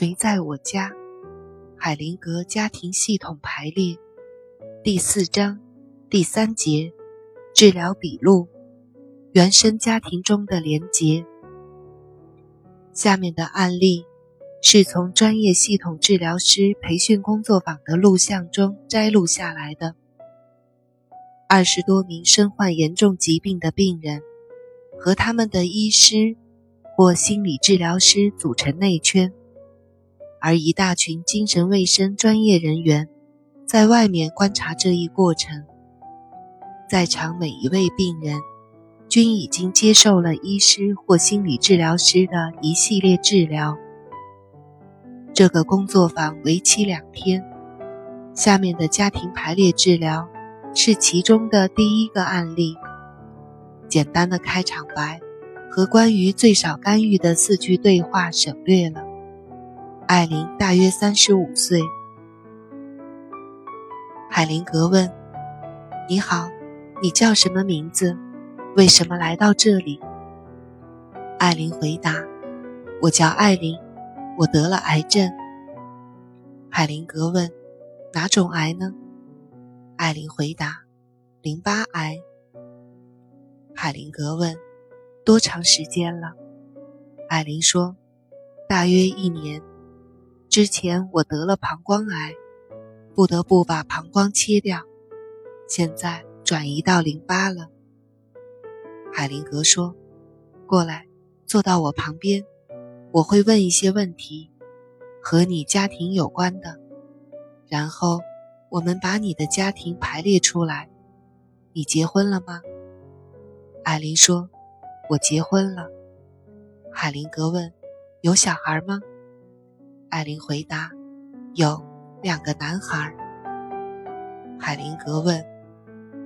谁在我家？海灵格家庭系统排列，第四章第三节，治疗笔录，原生家庭中的连结。下面的案例是从专业系统治疗师培训工作坊的录像中摘录下来的。二十多名身患严重疾病的病人和他们的医师或心理治疗师组成内圈。而一大群精神卫生专业人员在外面观察这一过程。在场每一位病人均已经接受了医师或心理治疗师的一系列治疗。这个工作坊为期两天。下面的家庭排列治疗是其中的第一个案例。简单的开场白和关于最少干预的四句对话省略了。艾琳大约三十五岁。海灵格问：“你好，你叫什么名字？为什么来到这里？”艾琳回答：“我叫艾琳，我得了癌症。”海灵格问：“哪种癌呢？”艾琳回答：“淋巴癌。”海灵格问：“多长时间了？”艾琳说：“大约一年。”之前我得了膀胱癌，不得不把膀胱切掉，现在转移到淋巴了。海灵格说：“过来，坐到我旁边，我会问一些问题，和你家庭有关的，然后我们把你的家庭排列出来。你结婚了吗？”艾琳说：“我结婚了。”海灵格问：“有小孩吗？”艾琳回答：“有两个男孩。”海灵格问：“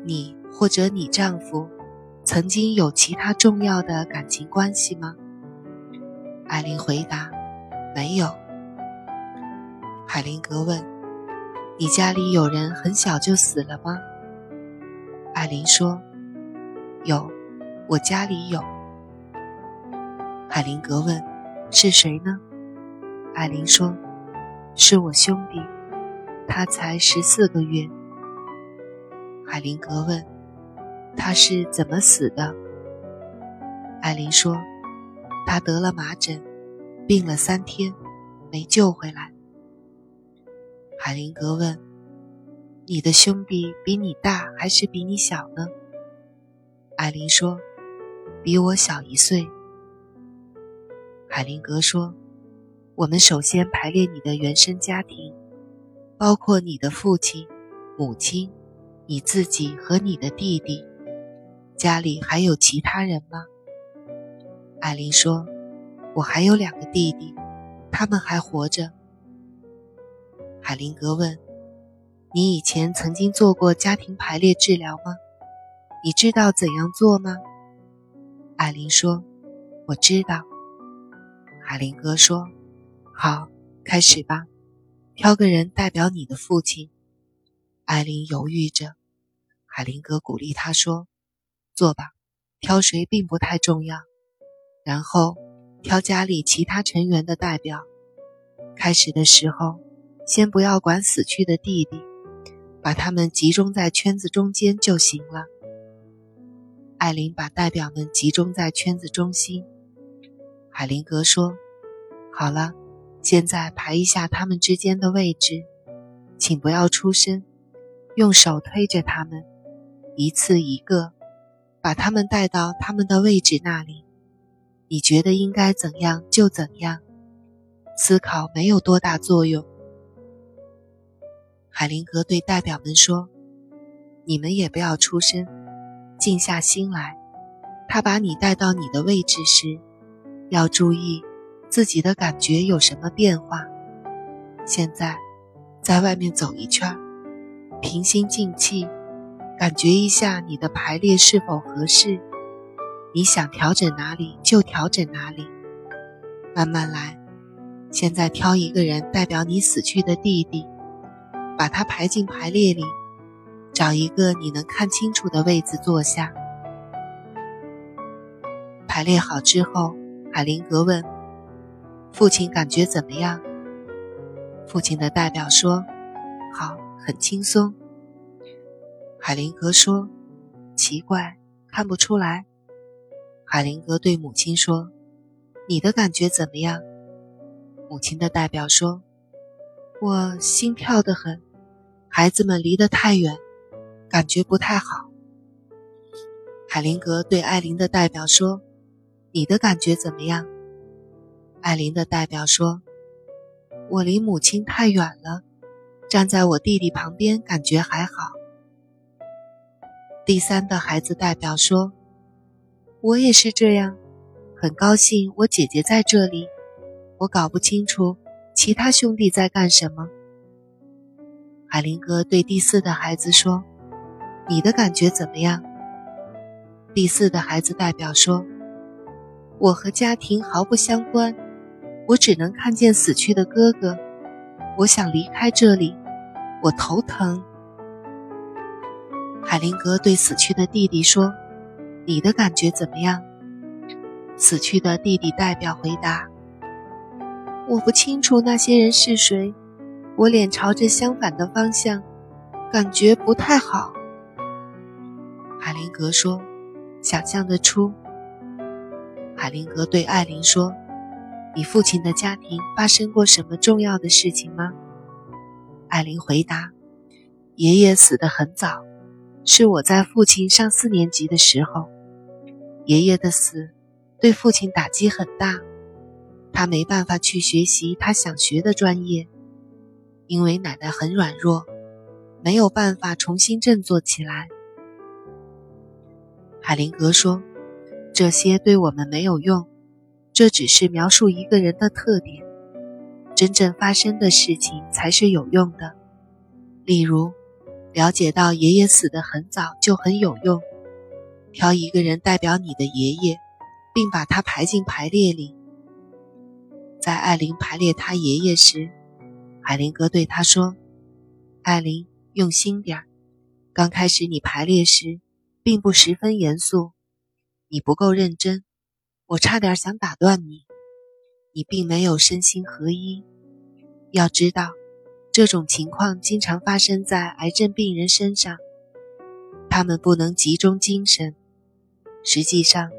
你或者你丈夫曾经有其他重要的感情关系吗？”艾琳回答：“没有。”海灵格问：“你家里有人很小就死了吗？”艾琳说：“有，我家里有。”海灵格问：“是谁呢？”艾琳说：“是我兄弟，他才十四个月。”海灵格问：“他是怎么死的？”艾琳说：“他得了麻疹，病了三天，没救回来。”海灵格问：“你的兄弟比你大还是比你小呢？”艾琳说：“比我小一岁。”海灵格说。我们首先排列你的原生家庭，包括你的父亲、母亲、你自己和你的弟弟。家里还有其他人吗？艾琳说：“我还有两个弟弟，他们还活着。”海灵格问：“你以前曾经做过家庭排列治疗吗？你知道怎样做吗？”艾琳说：“我知道。”海灵格说。好，开始吧。挑个人代表你的父亲。艾琳犹豫着，海灵格鼓励他说：“做吧，挑谁并不太重要。然后挑家里其他成员的代表。开始的时候，先不要管死去的弟弟，把他们集中在圈子中间就行了。”艾琳把代表们集中在圈子中心。海灵格说：“好了。”现在排一下他们之间的位置，请不要出声，用手推着他们，一次一个，把他们带到他们的位置那里。你觉得应该怎样就怎样，思考没有多大作用。海灵格对代表们说：“你们也不要出声，静下心来。他把你带到你的位置时，要注意。”自己的感觉有什么变化？现在，在外面走一圈，平心静气，感觉一下你的排列是否合适。你想调整哪里就调整哪里，慢慢来。现在挑一个人代表你死去的弟弟，把他排进排列里，找一个你能看清楚的位置坐下。排列好之后，海灵格问。父亲感觉怎么样？父亲的代表说：“好，很轻松。”海林格说：“奇怪，看不出来。”海林格对母亲说：“你的感觉怎么样？”母亲的代表说：“我心跳得很，孩子们离得太远，感觉不太好。”海林格对艾琳的代表说：“你的感觉怎么样？”艾琳的代表说：“我离母亲太远了，站在我弟弟旁边感觉还好。”第三的孩子代表说：“我也是这样，很高兴我姐姐在这里。我搞不清楚其他兄弟在干什么。”海林格对第四的孩子说：“你的感觉怎么样？”第四的孩子代表说：“我和家庭毫不相关，我只能看见死去的哥哥。我想离开这里，我头疼。”海林格对死去的弟弟说：“你的感觉怎么样？”死去的弟弟代表回答：“我不清楚那些人是谁，我脸朝着相反的方向，感觉不太好。”海林格说。想象得出，海灵格对艾琳说：“你父亲的家庭发生过什么重要的事情吗？”艾琳回答：“爷爷死得很早，是我在父亲上四年级的时候。爷爷的死对父亲打击很大，他没办法去学习他想学的专业，因为奶奶很软弱，没有办法重新振作起来。”海灵格说：“这些对我们没有用，这只是描述一个人的特点。真正发生的事情才是有用的。例如，了解到爷爷死得很早就很有用。挑一个人代表你的爷爷，并把他排进排列里。在艾琳排列他爷爷时，海灵格对他说：‘艾琳，用心点儿。刚开始你排列时。’”并不十分严肃，你不够认真，我差点想打断你。你并没有身心合一。要知道，这种情况经常发生在癌症病人身上，他们不能集中精神。实际上，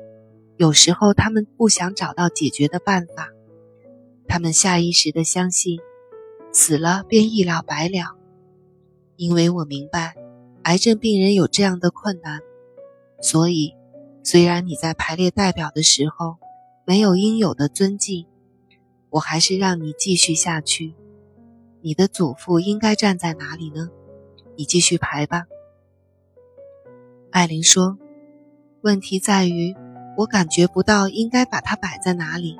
有时候他们不想找到解决的办法，他们下意识地相信，死了便一了百了。因为我明白，癌症病人有这样的困难。所以，虽然你在排列代表的时候没有应有的尊敬，我还是让你继续下去。你的祖父应该站在哪里呢？你继续排吧。艾琳说：“问题在于，我感觉不到应该把它摆在哪里。”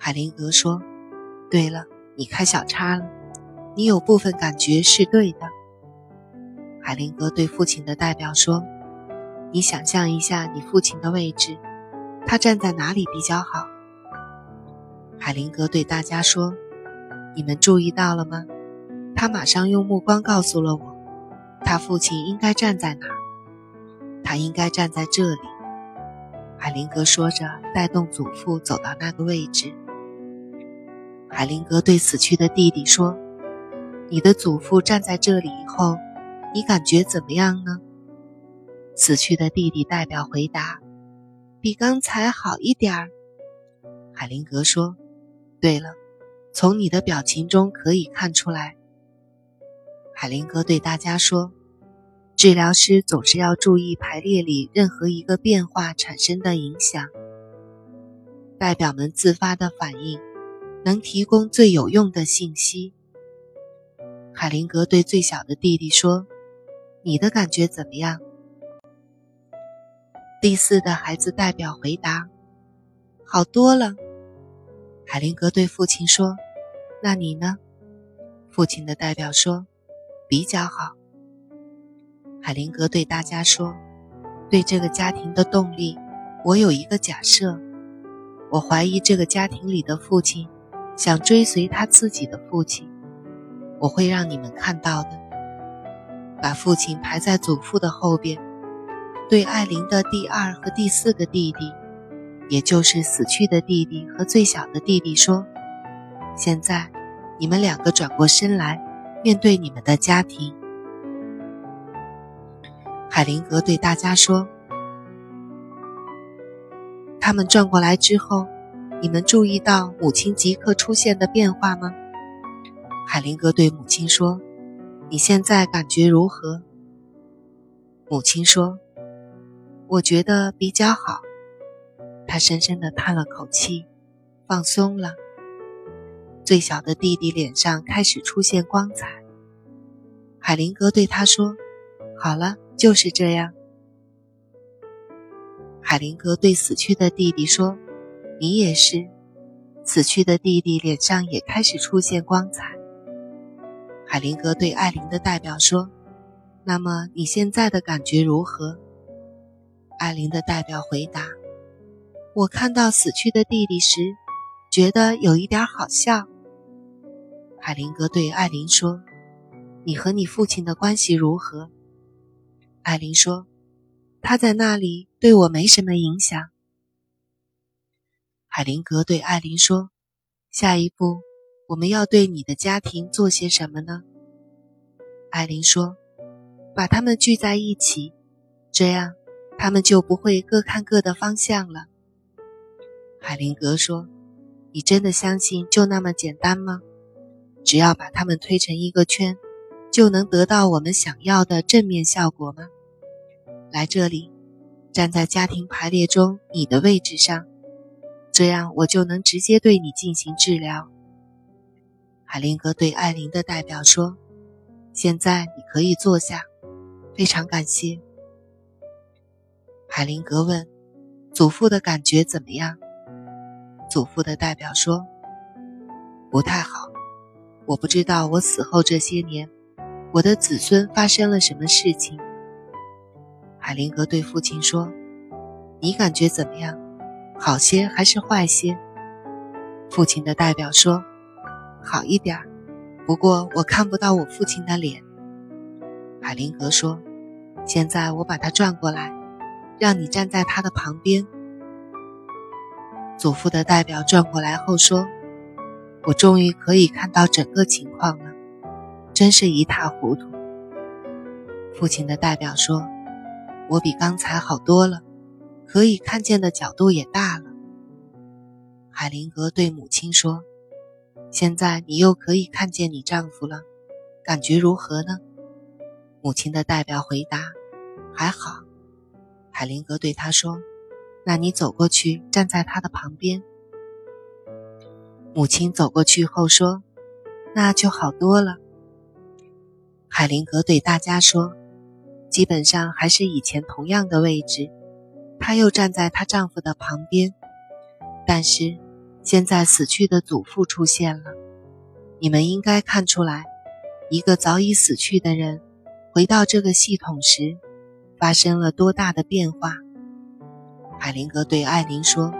海灵格说：“对了，你开小差了。你有部分感觉是对的。”海灵格对父亲的代表说。你想象一下你父亲的位置，他站在哪里比较好？海灵格对大家说：“你们注意到了吗？”他马上用目光告诉了我，他父亲应该站在哪？他应该站在这里。海灵格说着，带动祖父走到那个位置。海灵格对死去的弟弟说：“你的祖父站在这里以后，你感觉怎么样呢？”死去的弟弟代表回答：“比刚才好一点儿。”海灵格说：“对了，从你的表情中可以看出来。”海灵格对大家说：“治疗师总是要注意排列里任何一个变化产生的影响。代表们自发的反应能提供最有用的信息。”海灵格对最小的弟弟说：“你的感觉怎么样？”第四的孩子代表回答：“好多了。”海灵格对父亲说：“那你呢？”父亲的代表说：“比较好。”海灵格对大家说：“对这个家庭的动力，我有一个假设。我怀疑这个家庭里的父亲想追随他自己的父亲。我会让你们看到的。把父亲排在祖父的后边。”对艾琳的第二和第四个弟弟，也就是死去的弟弟和最小的弟弟说：“现在，你们两个转过身来，面对你们的家庭。海灵格对大家说：“他们转过来之后，你们注意到母亲即刻出现的变化吗？”海灵格对母亲说：“你现在感觉如何？”母亲说：“我觉得比较好。”他深深的叹了口气，放松了。最小的弟弟脸上开始出现光彩。海灵格对他说：“好了，就是这样。”海灵格对死去的弟弟说：“你也是。”死去的弟弟脸上也开始出现光彩。海灵格对艾琳的代表说：“那么你现在的感觉如何？”艾琳的代表回答：“我看到死去的弟弟时，觉得有一点好笑。”海灵格对艾琳说：“你和你父亲的关系如何？”艾琳说：“他在那里对我没什么影响。”海灵格对艾琳说：“下一步我们要对你的家庭做些什么呢？”艾琳说：“把他们聚在一起，这样他们就不会各看各的方向了。”海灵格说：“你真的相信就那么简单吗？”只要把他们推成一个圈，就能得到我们想要的正面效果吗？来这里，站在家庭排列中你的位置上，这样我就能直接对你进行治疗。海灵格对艾琳的代表说：“现在你可以坐下，非常感谢。”海灵格问：“祖父的感觉怎么样？”祖父的代表说：“不太好。”我不知道我死后这些年，我的子孙发生了什么事情。海灵格对父亲说：“你感觉怎么样？好些还是坏些？”父亲的代表说：“好一点不过我看不到我父亲的脸。”海灵格说：“现在我把他转过来，让你站在他的旁边。”祖父的代表转过来后说。我终于可以看到整个情况了，真是一塌糊涂。父亲的代表说：“我比刚才好多了，可以看见的角度也大了。”海灵格对母亲说：“现在你又可以看见你丈夫了，感觉如何呢？”母亲的代表回答：“还好。”海灵格对他说：“那你走过去，站在他的旁边。”母亲走过去后说：“那就好多了。”海灵格对大家说：“基本上还是以前同样的位置。”她又站在她丈夫的旁边，但是现在死去的祖父出现了。你们应该看出来，一个早已死去的人回到这个系统时，发生了多大的变化。海灵格对艾琳说：“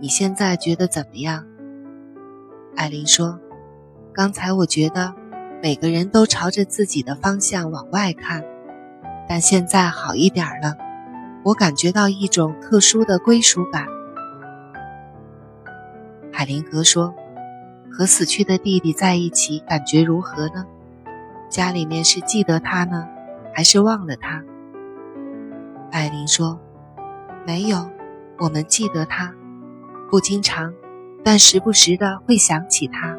你现在觉得怎么样？”艾琳说：“刚才我觉得每个人都朝着自己的方向往外看，但现在好一点了。我感觉到一种特殊的归属感。”海灵格说：“和死去的弟弟在一起，感觉如何呢？家里面是记得他呢，还是忘了他？”艾琳说：“没有，我们记得他，不经常。”但时不时的会想起他。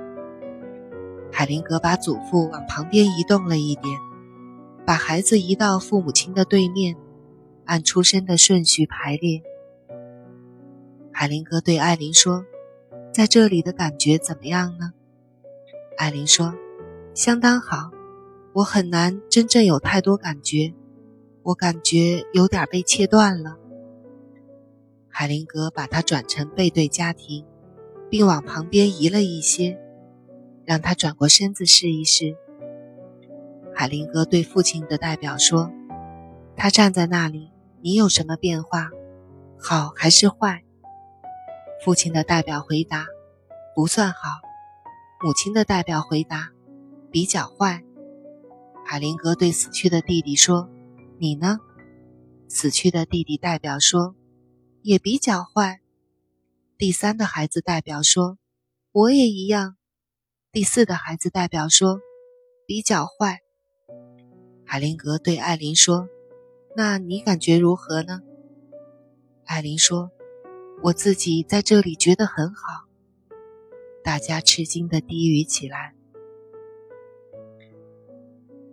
海灵格把祖父往旁边移动了一点，把孩子移到父母亲的对面，按出生的顺序排列。海灵格对艾琳说：“在这里的感觉怎么样呢？”艾琳说：“相当好，我很难真正有太多感觉，我感觉有点被切断了。”海灵格把它转成背对家庭。并往旁边移了一些，让他转过身子试一试。海灵格对父亲的代表说：“他站在那里，你有什么变化？好还是坏？”父亲的代表回答：“不算好。”母亲的代表回答：“比较坏。”海灵格对死去的弟弟说：“你呢？”死去的弟弟代表说：“也比较坏。”第三的孩子代表说：“我也一样。”第四的孩子代表说：“比较坏。”海灵格对艾琳说：“那你感觉如何呢？”艾琳说：“我自己在这里觉得很好。”大家吃惊的低语起来。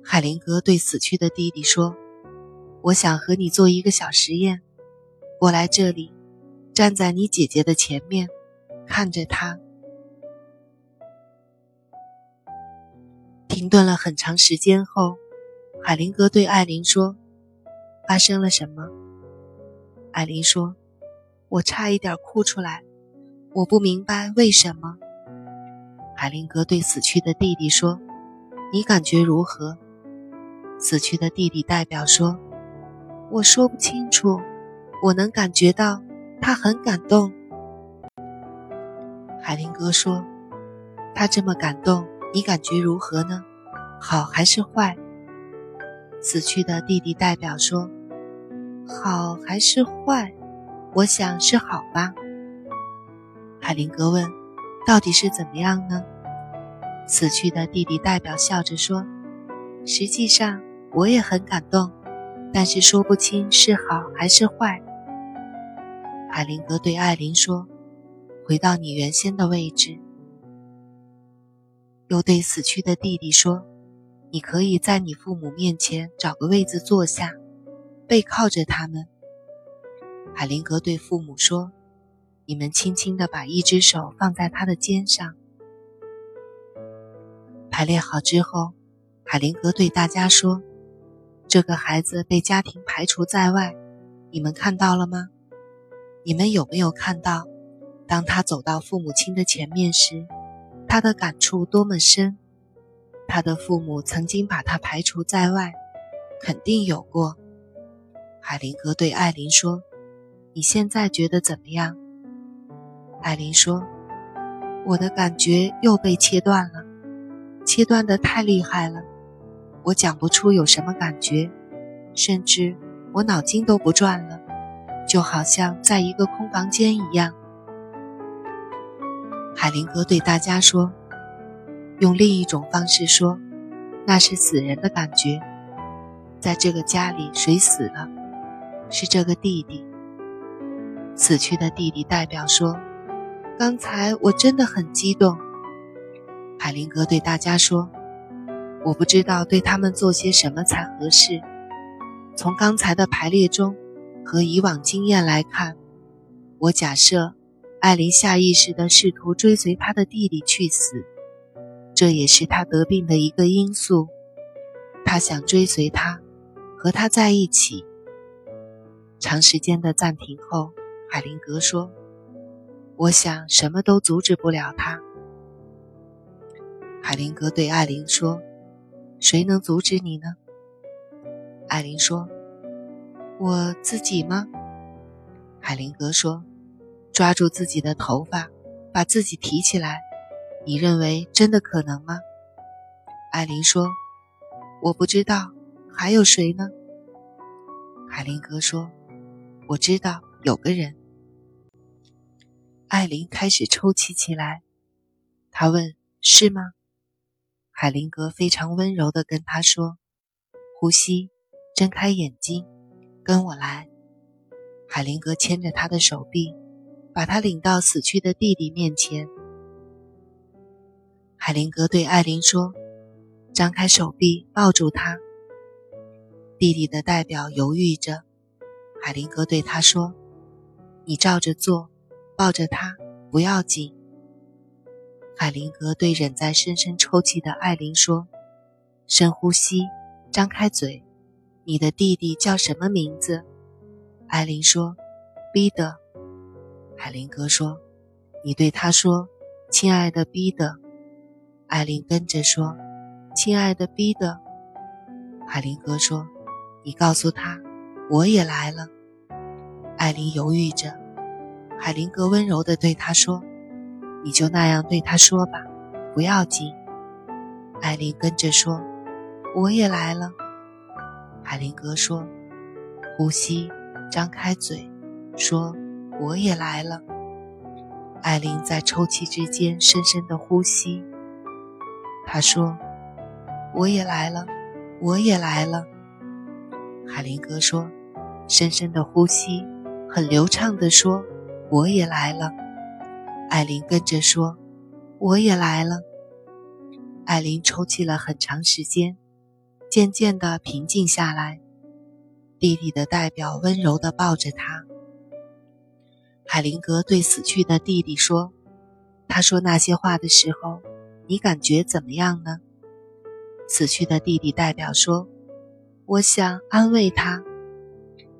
海灵格对死去的弟弟说：“我想和你做一个小实验，我来这里，站在你姐姐的前面，看着她。”停顿了很长时间后，海灵格对艾琳说：“发生了什么？”艾琳说：“我差一点哭出来，我不明白为什么。”海灵格对死去的弟弟说：“你感觉如何？”死去的弟弟代表说：“我说不清楚，我能感觉到他很感动。”海灵格说：“他这么感动。”你感觉如何呢？好还是坏？死去的弟弟代表说：“好还是坏？我想是好吧。”海灵格问：“到底是怎么样呢？”死去的弟弟代表笑着说：“实际上我也很感动，但是说不清是好还是坏。”海灵格对艾琳说：“回到你原先的位置。”又对死去的弟弟说：“你可以在你父母面前找个位子坐下，背靠着他们。”海灵格对父母说：“你们轻轻地把一只手放在他的肩上。”排列好之后，海灵格对大家说：“这个孩子被家庭排除在外，你们看到了吗？你们有没有看到，当他走到父母亲的前面时？”他的感触多么深，他的父母曾经把他排除在外，肯定有过。海灵格对艾琳说：“你现在觉得怎么样？”艾琳说：“我的感觉又被切断了，切断的太厉害了，我讲不出有什么感觉，甚至我脑筋都不转了，就好像在一个空房间一样。”海灵格对大家说：“用另一种方式说，那是死人的感觉。在这个家里，谁死了？是这个弟弟。死去的弟弟代表说：‘刚才我真的很激动。’海灵格对大家说：‘我不知道对他们做些什么才合适。从刚才的排列中和以往经验来看，我假设。’”艾琳下意识地试图追随他的弟弟去死，这也是他得病的一个因素。他想追随他，和他在一起。长时间的暂停后，海灵格说：“我想什么都阻止不了他。”海灵格对艾琳说：“谁能阻止你呢？”艾琳说：“我自己吗？”海灵格说。抓住自己的头发，把自己提起来。你认为真的可能吗？艾琳说：“我不知道，还有谁呢？”海林格说：“我知道有个人。”艾琳开始抽泣起来。他问：“是吗？”海林格非常温柔地跟他说：“呼吸，睁开眼睛，跟我来。”海林格牵着他的手臂。把他领到死去的弟弟面前。海灵格对艾琳说：“张开手臂，抱住他。”弟弟的代表犹豫着。海灵格对他说：“你照着做，抱着他，不要紧。”海灵格对仍在深深抽泣的艾琳说：“深呼吸，张开嘴。你的弟弟叫什么名字？”艾琳说：“彼得。”海林格说：“你对他说，亲爱的彼得。”艾琳跟着说：“亲爱的彼得。”海林格说：“你告诉他，我也来了。”艾琳犹豫着。海林格温柔地对他说：“你就那样对他说吧，不要紧。”艾琳跟着说：“我也来了。”海林格说：“呼吸，张开嘴，说。”我也来了。艾琳在抽泣之间深深的呼吸，他说：“我也来了，我也来了。”海灵格说：“深深的呼吸，很流畅的说，我也来了。”艾琳跟着说：“我也来了。”艾琳抽泣了很长时间，渐渐地平静下来。弟弟的代表温柔地抱着他。海灵格对死去的弟弟说：“他说那些话的时候，你感觉怎么样呢？”死去的弟弟代表说：“我想安慰他。”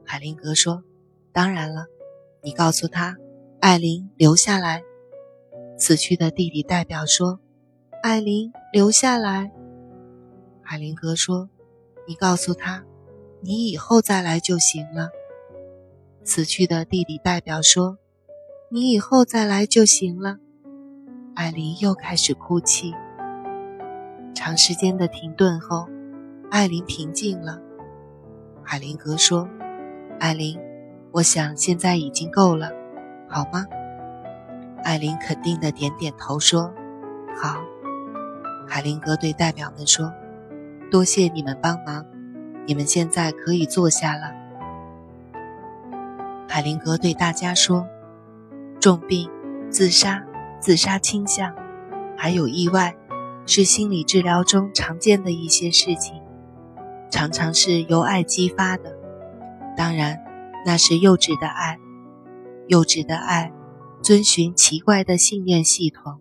海灵格说：“当然了，你告诉他，艾琳留下来。”死去的弟弟代表说：“艾琳留下来。”海灵格说：“你告诉他。”你以后再来就行了。死去的弟弟代表说：“你以后再来就行了。”艾琳又开始哭泣。长时间的停顿后，艾琳平静了。海灵格说：“艾琳，我想现在已经够了，好吗？”艾琳肯定的点点头说：“好。”海灵格对代表们说：“多谢你们帮忙。”你们现在可以坐下了。海灵格对大家说：“重病、自杀、自杀倾向，还有意外，是心理治疗中常见的一些事情，常常是由爱激发的。当然，那是幼稚的爱。幼稚的爱，遵循奇怪的信念系统。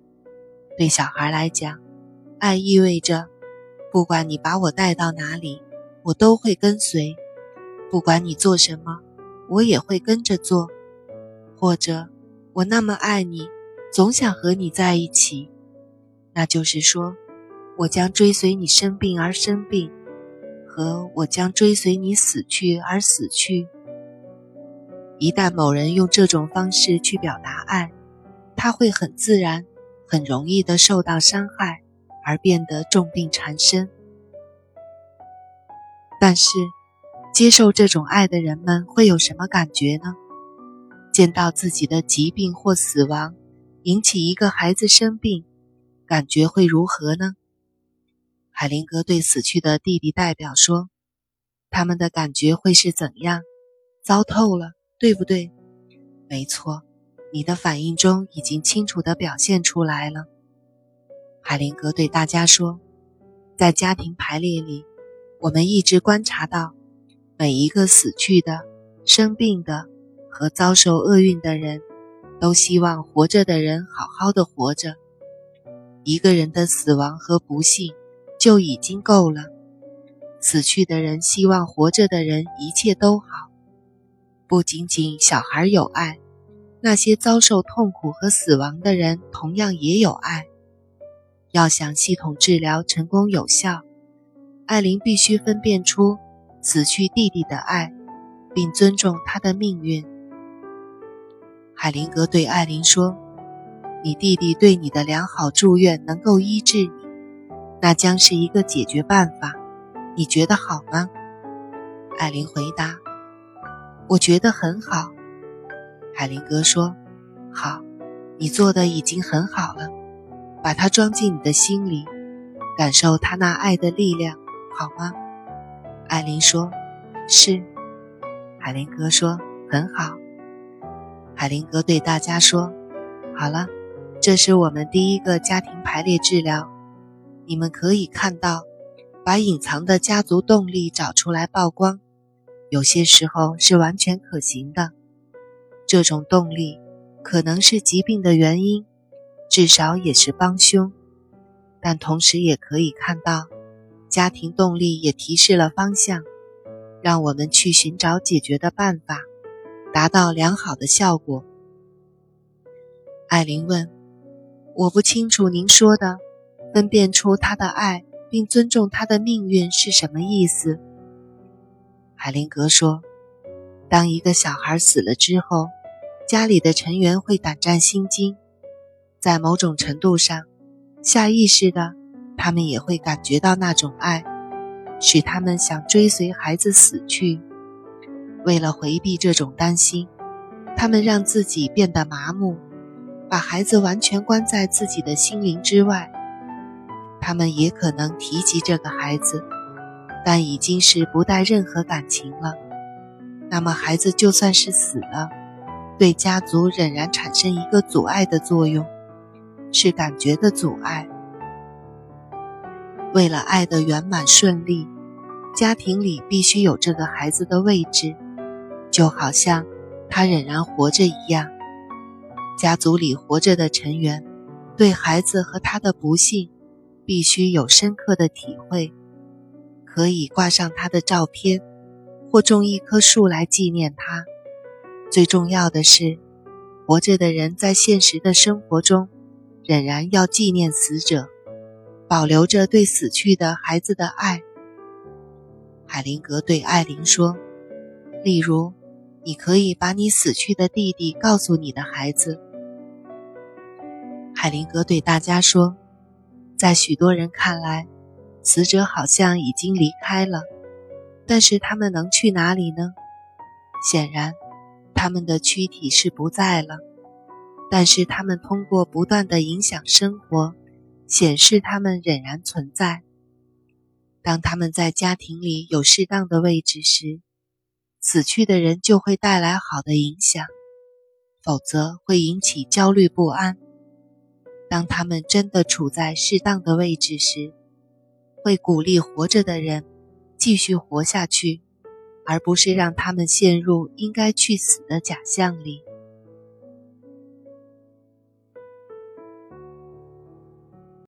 对小孩来讲，爱意味着，不管你把我带到哪里。”我都会跟随，不管你做什么，我也会跟着做。或者，我那么爱你，总想和你在一起。那就是说，我将追随你生病而生病，和我将追随你死去而死去。一旦某人用这种方式去表达爱，他会很自然、很容易的受到伤害，而变得重病缠身。但是，接受这种爱的人们会有什么感觉呢？见到自己的疾病或死亡，引起一个孩子生病，感觉会如何呢？海灵格对死去的弟弟代表说：“他们的感觉会是怎样？糟透了，对不对？”没错，你的反应中已经清楚地表现出来了。海灵格对大家说：“在家庭排列里。”我们一直观察到，每一个死去的、生病的和遭受厄运的人，都希望活着的人好好的活着。一个人的死亡和不幸就已经够了。死去的人希望活着的人一切都好。不仅仅小孩有爱，那些遭受痛苦和死亡的人同样也有爱。要想系统治疗成功有效。艾琳必须分辨出死去弟弟的爱，并尊重他的命运。海灵格对艾琳说：“你弟弟对你的良好祝愿能够医治你，那将是一个解决办法。你觉得好吗？”艾琳回答：“我觉得很好。”海灵格说：“好，你做的已经很好了。把它装进你的心里，感受它那爱的力量。”好吗？艾琳说：“是。”海灵格说：“很好。”海灵格对大家说：“好了，这是我们第一个家庭排列治疗。你们可以看到，把隐藏的家族动力找出来曝光，有些时候是完全可行的。这种动力可能是疾病的原因，至少也是帮凶，但同时也可以看到。”家庭动力也提示了方向，让我们去寻找解决的办法，达到良好的效果。艾琳问：“我不清楚您说的分辨出他的爱并尊重他的命运是什么意思？”海灵格说：“当一个小孩死了之后，家里的成员会胆战心惊，在某种程度上，下意识的。”他们也会感觉到那种爱，使他们想追随孩子死去。为了回避这种担心，他们让自己变得麻木，把孩子完全关在自己的心灵之外。他们也可能提及这个孩子，但已经是不带任何感情了。那么，孩子就算是死了，对家族仍然产生一个阻碍的作用，是感觉的阻碍。为了爱的圆满顺利，家庭里必须有这个孩子的位置，就好像他仍然活着一样。家族里活着的成员，对孩子和他的不幸。必须有深刻的体会，可以挂上他的照片，或种一棵树来纪念他。最重要的是，活着的人在现实的生活中，仍然要纪念死者，保留着对死去的孩子的爱。海灵格对艾琳说：“例如，你可以把你死去的弟弟告诉你的孩子。”海灵格对大家说。在许多人看来，死者好像已经离开了，但是他们能去哪里呢？显然，他们的躯体是不在了，但是他们通过不断的影响生活，显示他们仍然存在。当他们在家庭里有适当的位置时，死去的人就会带来好的影响，否则会引起焦虑不安。当他们真的处在适当的位置时，会鼓励活着的人继续活下去，而不是让他们陷入应该去死的假象里。